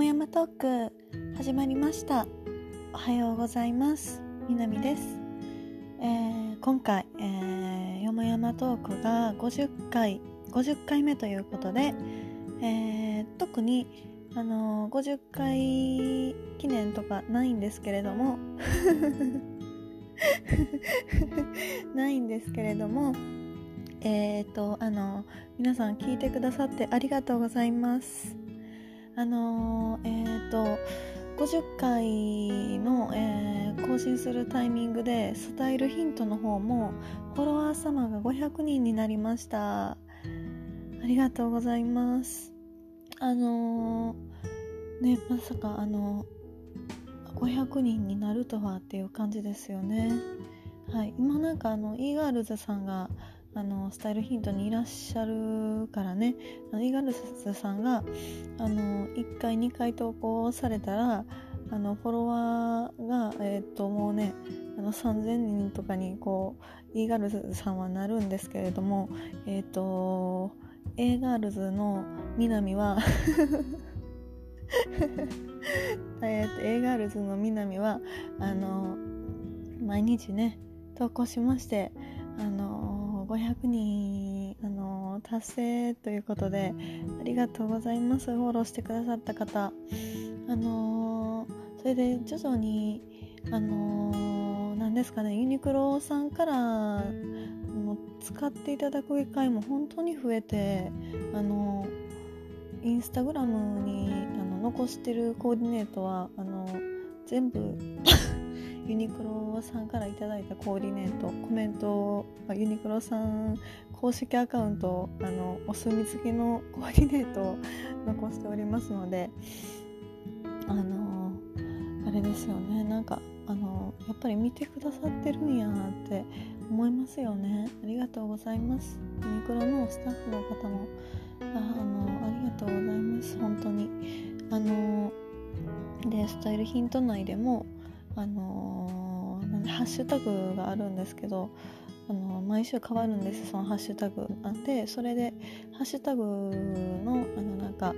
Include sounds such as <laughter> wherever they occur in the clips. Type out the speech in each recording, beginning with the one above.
もやまトーク始まりました。おはようございます。みなみです、えー、今回、えー、よもやまトークが50回50回目ということで、えー、特にあのー、50回記念とかないんですけれども <laughs> ないんですけれどもえっ、ー、とあの皆さん聞いてくださってありがとうございます。あのえっ、ー、と50回の、えー、更新するタイミングでスタイルヒントの方もフォロワー様が500人になりました。ありがとうございます。あのねまさかあの500人になるとはっていう感じですよね。はい。今なんかあの e ガールズさんがあのスタイルヒントにいらっしゃるからね。あのイガルスさんがあの1回2回投稿されたらあのフォロワーが、えー、ともうねあの3000人とかにこうイーガルズさんはなるんですけれどもえー、と A ガールズの南は <laughs> えっと A ガールズの南はあの毎日ね投稿しましてあの500人、あの達成ということでありがとうございます。フォローしてくださった方。あのそれで徐々にあの何ですかねユニクロさんからも使っていただく機会も本当に増えてあのインスタグラムにあの残してるコーディネートはあの全部 <laughs> ユニクロさんから頂いたコーディネートコメントをユニクロさん公式アカウントあのお墨付きのコーディネートを残しておりますのであのあれですよね。なんかあのやっぱり見てくださってるんやなって思いますよね。ありがとうございます。ユニクロのスタッフの方もあのありがとうございます。本当に。あのでスタイルヒント内でもあのー、ハッシュタグがあるんですけど、あのー、毎週変わるんですそのハッシュタグなんでそれでハッシュタグのあのなんか、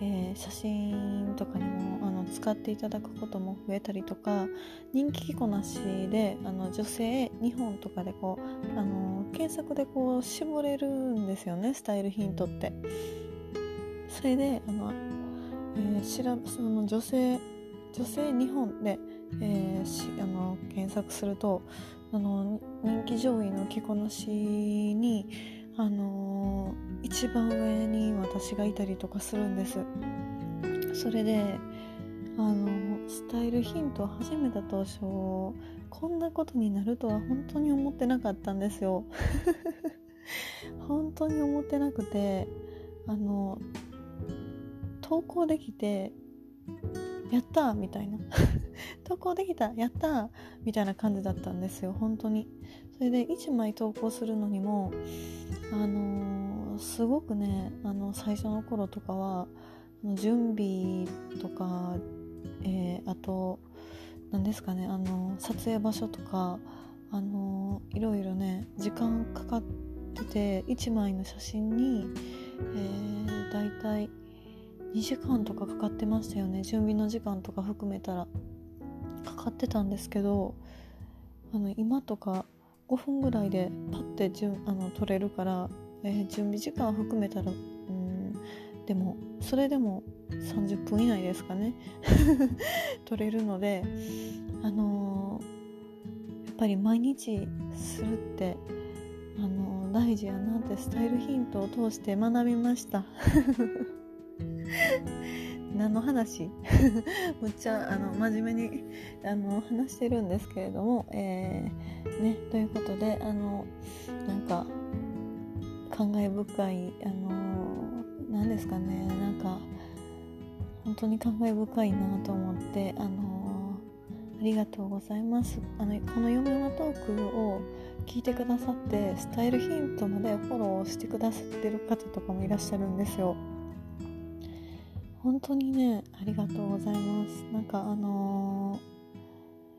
えー、写真とかにもあの使っていただくことも増えたりとか人気着こなしであの女性日本とかでこう、あの検索でこう絞れるんですよねスタイルヒントって。それであの、えー、調べその女性女性日本でえー、あの検索するとあの人気上位の着こなしに、あの、一番上に私がいたりとかするんです。それであのスタイルヒントを始めた当初こんなことになるとは本当に思ってなかったんですよ。<laughs> 本当に思ってなくてあの投稿できてやったみたいな。<laughs> 投稿できたやったみたいな感じだったんですよ本当に。それで1枚投稿するのにもあのー、すごくねあの最初の頃とかは準備とか、えー、あと何ですかねあの撮影場所とかあのいろいろね時間かかってて1枚の写真に、えー、大体2時間とかかかってましたよね。準備の時間とか含めたら。かかってたんですけどあの今とか5分ぐらいでパッてじゅあの撮れるから、えー、準備時間含めたらうんでもそれでも30分以内ですかね。<laughs> 撮れるのであのー、やっぱり毎日するってあのー、大事やなってスタイルヒントを通して学びました。<laughs> <laughs> 何の話？<laughs> むっちゃあの真面目にあの話してるんですけれども、えー、ね、ということであのなんか感慨深いあの何ですかねなんか本当に感慨深いなと思ってあのありがとうございますあのこの「嫁はトーク」を聞いてくださってスタイルヒントまでフォローしてくださってる方とかもいらっしゃるんですよ。本当にねありがとうございます。なんかあの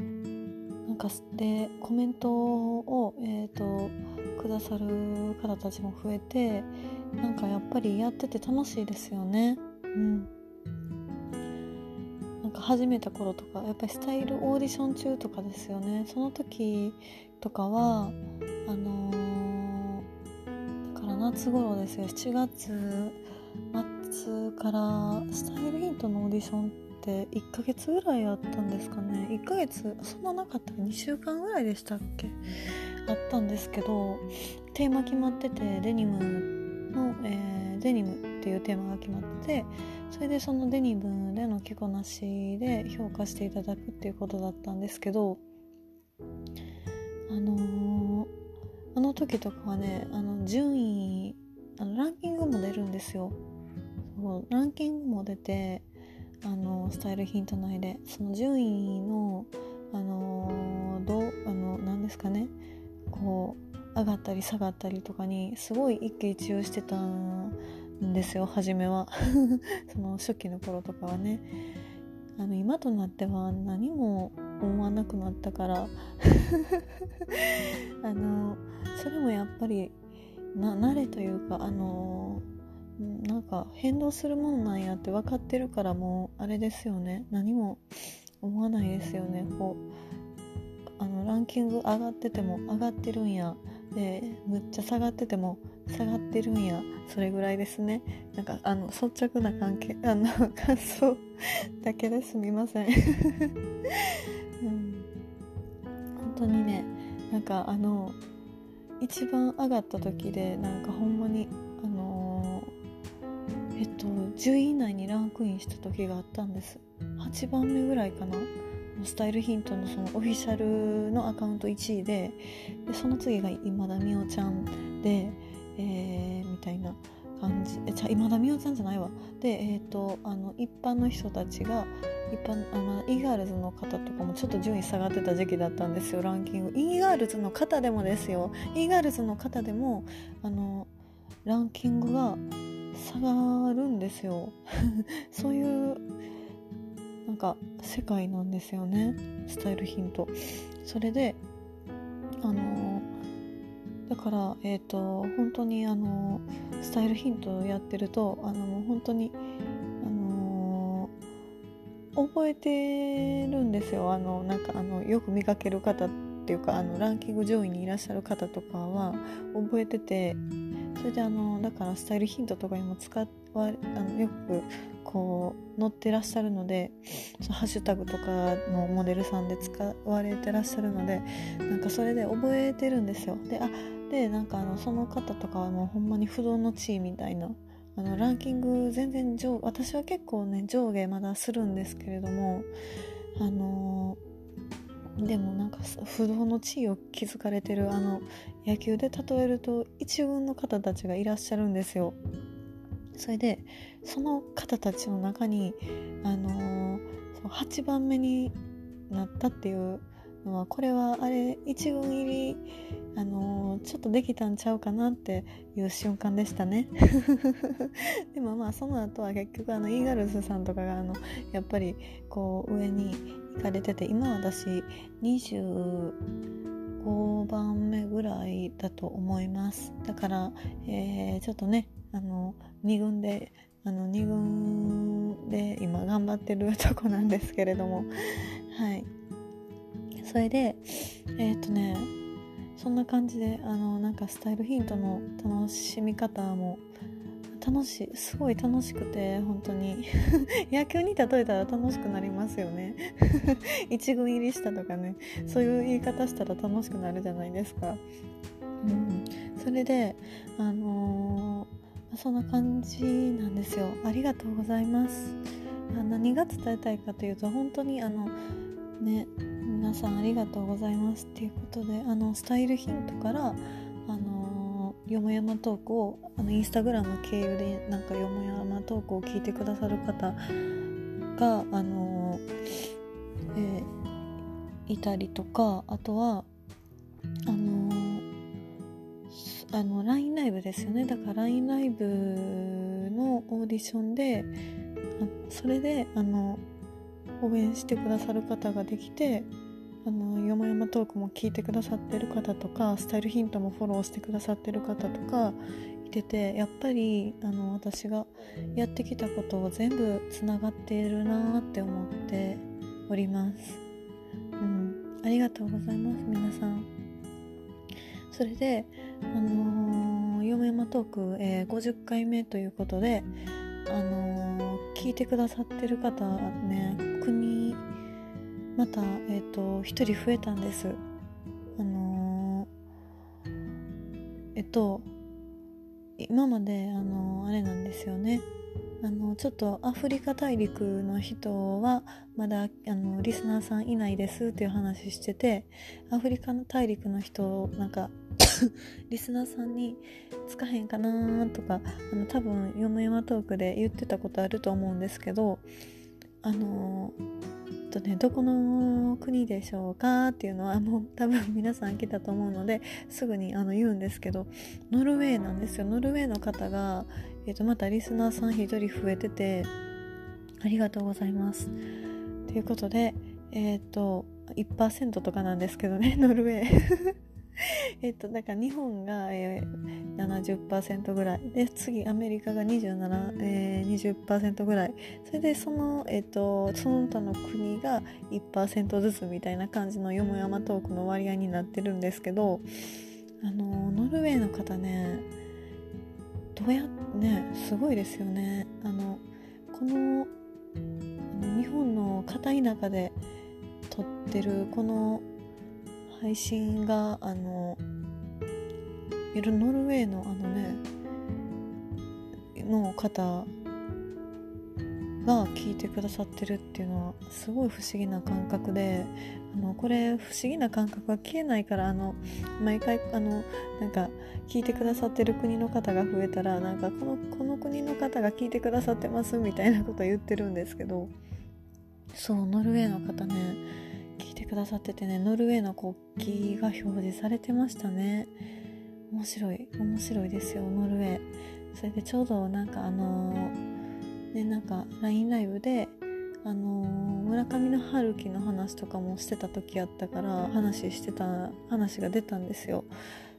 ー、なんかでコメントをえっ、ー、とくださる方たちも増えてなんかやっぱりやってて楽しいですよね。うん。か始めた頃とかやっぱりスタイルオーディション中とかですよね。その時とかはあのー、だから夏頃ですよ。7月からスタイルヒントのオーディションって1ヶ月ぐらいあったんですかね。1ヶ月そんななかった2週間ぐらいでしたっけ？あったんですけどテーマ決まっててデニムの、えー、デニムっていうテーマが決まっててそれでそのデニムでの着こなしで評価していただくっていうことだったんですけどあのー、あの時とかはねあの順位あのランキングも出るんですよ。うランキングも出てあのスタイルヒント内でその順位のあのどうあの何ですかねこう上がったり下がったりとかにすごい一喜一憂してたんですよ初めは。<laughs> その初期の頃とかはね。あの今となっては何も思わなくなったから。<laughs> あのそれもやっぱりな慣れというかあのなんか変動するものなんやって分かってるからもうあれですよね。何も思わないですよね。こうあのランキング上がってても上がってるんや。でむっちゃ下がってても下がってるんや。それぐらいですね。なんかあの率直な関係あの感想だけですみません、<laughs> うん、本当にねなんかあの一番上がった時でなんかほんまにあのー、えっと10位以内にランクインした時があったんです。8番目ぐらいかな。スタイルヒントのそのオフィシャルのアカウント1位ででその次が今田美桜ちゃんで、えー、みたいな感じ。えじゃ今田美桜ちゃんじゃないわ。でえっ、ー、とあの一般の人たちが一般あの e ガールズの方とかもちょっと順位下がってた時期だったんですよ。ランキング。e ガールズの方でもですよ。e ガールズの方でもあのランキングが下がるんですよ。そういうなんか世界なんですよね。スタイルヒント。それであのだからえっ、ー、と本当にあのスタイルヒントやってるとあのもう本当にあの覚えてるんですよ。あのなんかあのよく見かける方っていうかあのランキング上位にいらっしゃる方とかは覚えててそれであのだからスタイルヒントとかにも使わあのよくこう載ってらっしゃるのでそのハッシュタグとかのモデルさんで使われてらっしゃるのでなんかそれで覚えてるんですよ。であでなんかあのその方とかはもうほんまに不動の地位みたいなあのランキング全然上私は結構ね上下まだするんですけれどもあのでもなんか不動の地位を築かれてるあの野球で例えると一軍の方たちがいらっしゃるんですよ。それでその方たちの中に、あのー、8番目になったっていうのはこれはあれ一軍入り、あのー、ちょっとできたんちゃうかなっていう瞬間でしたね。<laughs> でもまあその後は結局あのイーガルスさんとかがあのやっぱりこう上に行かれてて今私25番目ぐらいだと思います。だから、えー、ちょっとねあの2軍であの2軍で今頑張ってるとこなんですけれども。はい。それでえっ、とねそんな感じであのなんかスタイルヒントの楽しみ方も楽しいすごい楽しくて本当に。<laughs> 野球に例えたら楽しくなりますよね。<laughs> 一軍入りしたとかね。そういう言い方したら楽しくなるじゃないですか。うん。それであのーそんな感じなんですよ。ありがとうございます。何が伝えたいかというと本当にあのね皆さんありがとうございます。っていうことであのスタイルヒントからあのよもやまトークをあのインスタグラム経由でなんかよもやまトークを聞いてくださる方があの、えー、いたりとかあとはあのあの LINE ライブですよね。だから LINE ライブのオーディションでそれであの応援してくださる方ができてあのよもやまトークも聞いてくださってる方とかスタイルヒントもフォローしてくださってる方とかいててやっぱりあの私がやってきたことを全部つながっているなって思っております。うん、ありがとうございます皆さん。それであのー、嫁山トーク、えー、50回目ということであのー、聞いてくださってる方ねまたえ、ー、と1人増えたんです。あのえっと今まであのあれなんですよねあのちょっとアフリカ大陸の人はまだあのリスナーさんいないですっていう話しててアフリカの大陸の人なんか <coughs> リスナーさんにつかへんかなとかあの多分よもやまトークで言ってたことあると思うんですけどあのとねどこの国でしょうかっていうのはもう多分皆さん来たと思うので <laughs> すぐにあの言うんですけどノルウェーなんですよ。ノルウェーの方が、えー、とまたリスナーさん1人増えててありがとうございます。ということでえっ、ー、と1%とかなんですけどね <laughs> ノルウェー。<laughs> えっとだから日本が、えー、70%ぐらい。で次アメリカが27、えー、20%ぐらい。それでその、えっとその他の国が1%ずつみたいな感じのよもやまトークの割合になってるんですけどあのノルウェーの方ねどうやねすごいですよね。あのこの日本の片田舎で撮ってるこの配信があのノルウェーのあのねの方が聞いてくださってるっていうのはすごい不思議な感覚であのこれ不思議な感覚が消えないからあの毎回あのなんか聞いてくださってる国の方が増えたらなんかこのこの国の方が聞いてくださってますみたいなこと言ってるんですけどそうノルウェーの方ね聞いてくださっててねノルウェーの国旗が表示されてましたね。面白い面白いですよノルウェー。それでちょうどなんかあのー、ねなんか LINE ライブであのー、村上の春樹の話とかもしてた時やったから話してた話が出たんですよ。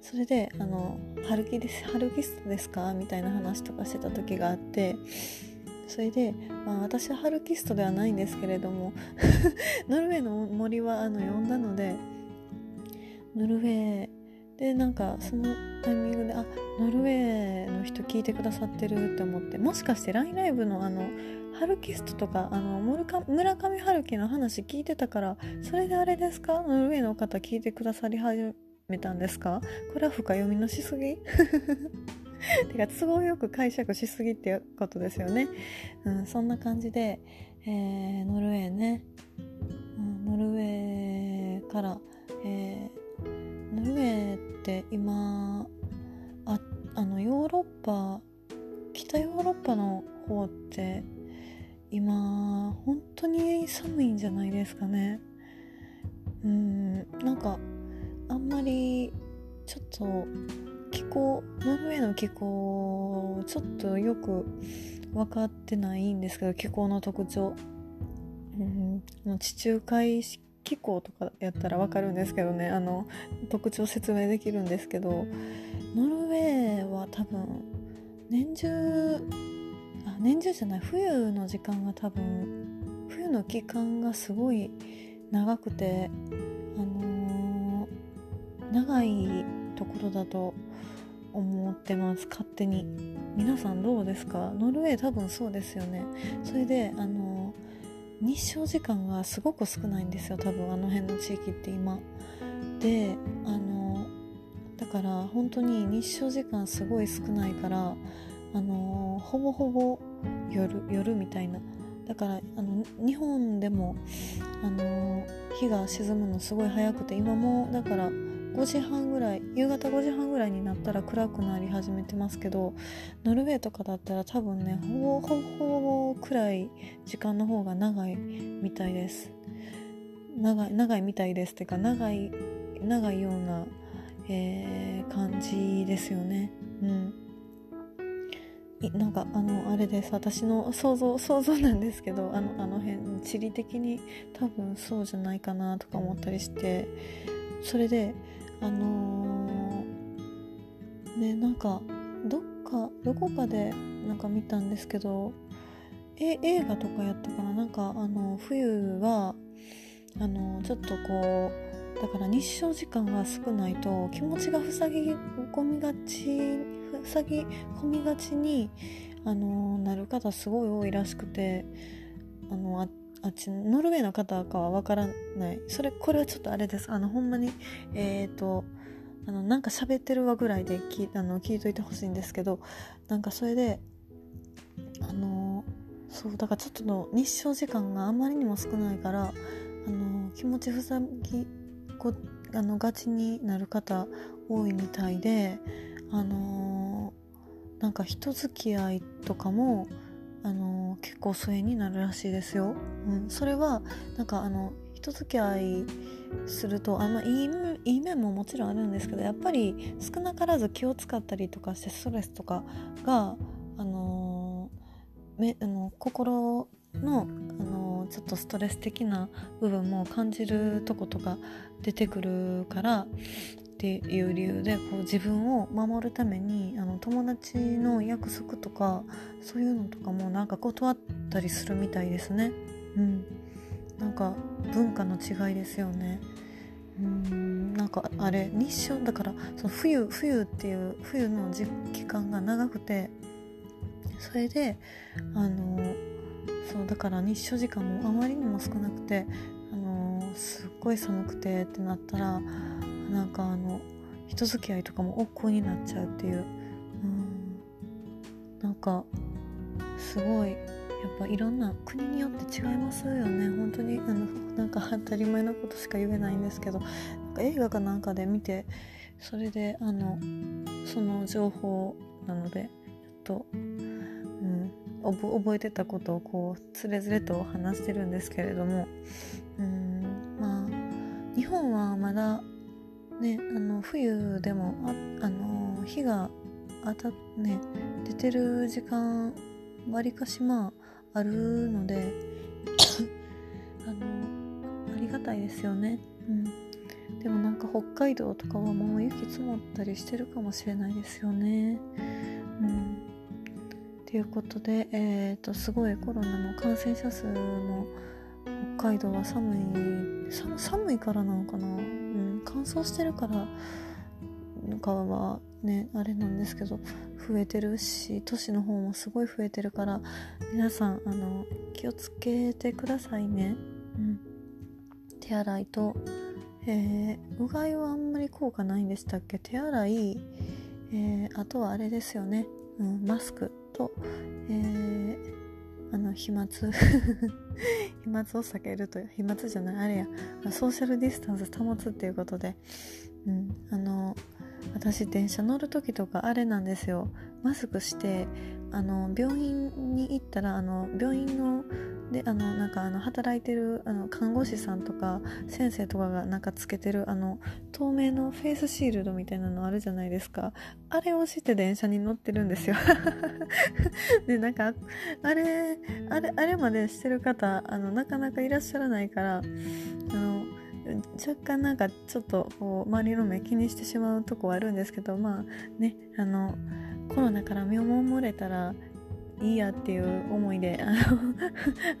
それであの春樹です春キストですか？みたいな話とかしてた時があってそれで、まあ、私はハルキストではないんですけれども <laughs> ノルウェーの森はあの読んだのでノルウェーでなんかそのタイミングであノルウェーの人聞いてくださってるって思ってもしかして LINE ライブのあのハルキストとかあの村上春樹の話聞いてたからそれであれですか？ノルウェーの方聞いてくださり始めたんですか？これは深読みのしすぎ？<laughs> てか都合よく解釈しすぎっていうことですよね、うん、そんな感じで、えー、ノルウェーね、うん、ノルウェーから、えー、ノルウェーって今ああのヨーロッパ北ヨーロッパの方って今本当に寒いんじゃないですかね。うんなんかあんまりちょっと候ノルウェーの気候ちょっとよく分かってないんですけど気候の特徴、うん、地中海気候とかやったら分かるんですけどね。あの特徴説明できるんですけど。ノルウェーは多分年中あ年中じゃない冬の時間が多分冬の期間がすごい長くてあのー、長いところだと思ってます勝手に。皆さんどうですか？ノルウェー多分そうですよね。それであの日照時間がすごく少ないんですよ。多分あの辺の地域って今。であのだから本当に日照時間すごい少ないからあのほぼほぼ夜夜みたいな。だからあの日本でもあの日が沈むのすごい早くて今もだから5時半ぐらい夕方5時半ぐらいになったら暗くなり始めてますけどノルウェーとかだったら多分ねほぼほぼほぼ暗い時間の方が長いみたいです。長い長いみたいですっていうか長い長いような、えー、感じですよね。うん。なんかあのあれです。私の想像想像なんですけどあのあの辺地理的に多分そうじゃないかなとか思ったりしてそれであのー、ねなんかどっかどこかでなんか見たんですけどえ映画とかやったかな？なんかあの冬はあのちょっとこうだから日照時間が少ないと気持ちが塞ぎ込みがち塞ぎ込みがちにあのなる方すごい多いらしくてあのああちノルウェーの方かはわからない。それこれはちょっとあれです。あのほんまにえっ、ー、とあのなんか喋ってるわぐらいで聞あの聞いといてほしいんですけどなんかそれであのそうだからちょっとの日照時間があまりにも少ないからあの気持ち塞ぎこあのがちになる方多いみたいであのなんか人付き合いとかもあの結構疎遠になるらしいですよ。うん、それはなんかあの人付き合いするとあん、ま、いいいい面ももちろんあるんですけどやっぱり少なからず気を使ったりとかしてストレスとかが、あのめあの心の、あのちょっとストレス的な部分も感じるとことか出てくるからっていう理由でこう自分を守るためにあの友達の約束とかそういうのとかもなんか断ったりするみたいですね。うん。なんか文化の違いですよね。うん。なんかあれ日照だからその冬冬っていう冬の時期間が長くてそれであのそうだから日照時間もあまりにも少なくてあのすっごい寒くてってなったらなんかあの人付き合いとかも億劫になっちゃうっていう。うん。なんかすごいやっぱいろんな国によって違いますよね。本当にあのなんか当たり前のことしか言えないんですけど。なんか映画かなんかで見てそれであのその情報なのでちょっと、うん、覚えてたことをこうつれづれと話してるんですけれども。うんまあ日本はまだねあの冬でもああの日が当たっね出てる時間わりかしまああるので <coughs> あのありがたいですよね。うん。でもなんか北海道とかはもう雪積もったりしてるかもしれないですよね。うん。ということでえ、ー、とすごいコロナの感染者数も北海道は寒い寒いからなのかな。乾燥してるからかはねあれなんですけど増えてるし都市の方もすごい増えてるから皆さんあの気をつけてくださいね、うん、手洗いと、えー、うがいはあんまり効果ないんでしたっけ？手洗い、えー、あとはあれですよね、うん、マスクと、えー、あの飛沫。<laughs> 飛沫を避けると飛沫じゃないあれや。ソーシャルディスタンス保つっていうことで、うん、あの私電車乗る時とかあれなんですよ。マスクしてあの病院に行ったらあの病院のであのなんかあの働いてるあの看護師さんとか先生とかがなんかつけてるあの透明のフェイスシールドみたいなのあるじゃないですか。あれをして電車に乗ってるんですよ。<laughs> でなんかあれあれあれまでしてる方あのなかなかいらっしゃらないからあの若干なんかちょっとこう周りの目気にしてしまうとこはあるんですけどまあねあのコロナから身を守れたらいいやっていう思いであの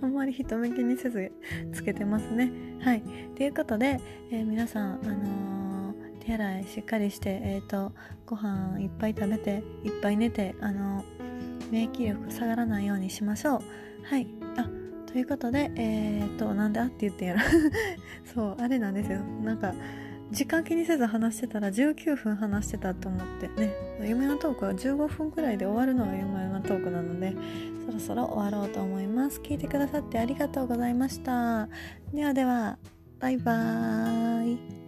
<laughs> あんまり人目気にせずつけてますね。はい。ということで、えー、皆さん、あのー、手洗いしっかりして、えっ、ー、と、ご飯いっぱい食べて、いっぱい寝て、あの免疫力下がらないようにしましょう。はい。あということで、えー、っと、なんであって言ってやろ <laughs> そう、あれなんですよ。なんか、時間気にせず話してたら19分話してたと思ってね、夢のトークは15分くらいで終わるのが夢のトークなので、そろそろ終わろうと思います。聞いてくださってありがとうございました。ではでは、バイバーイ。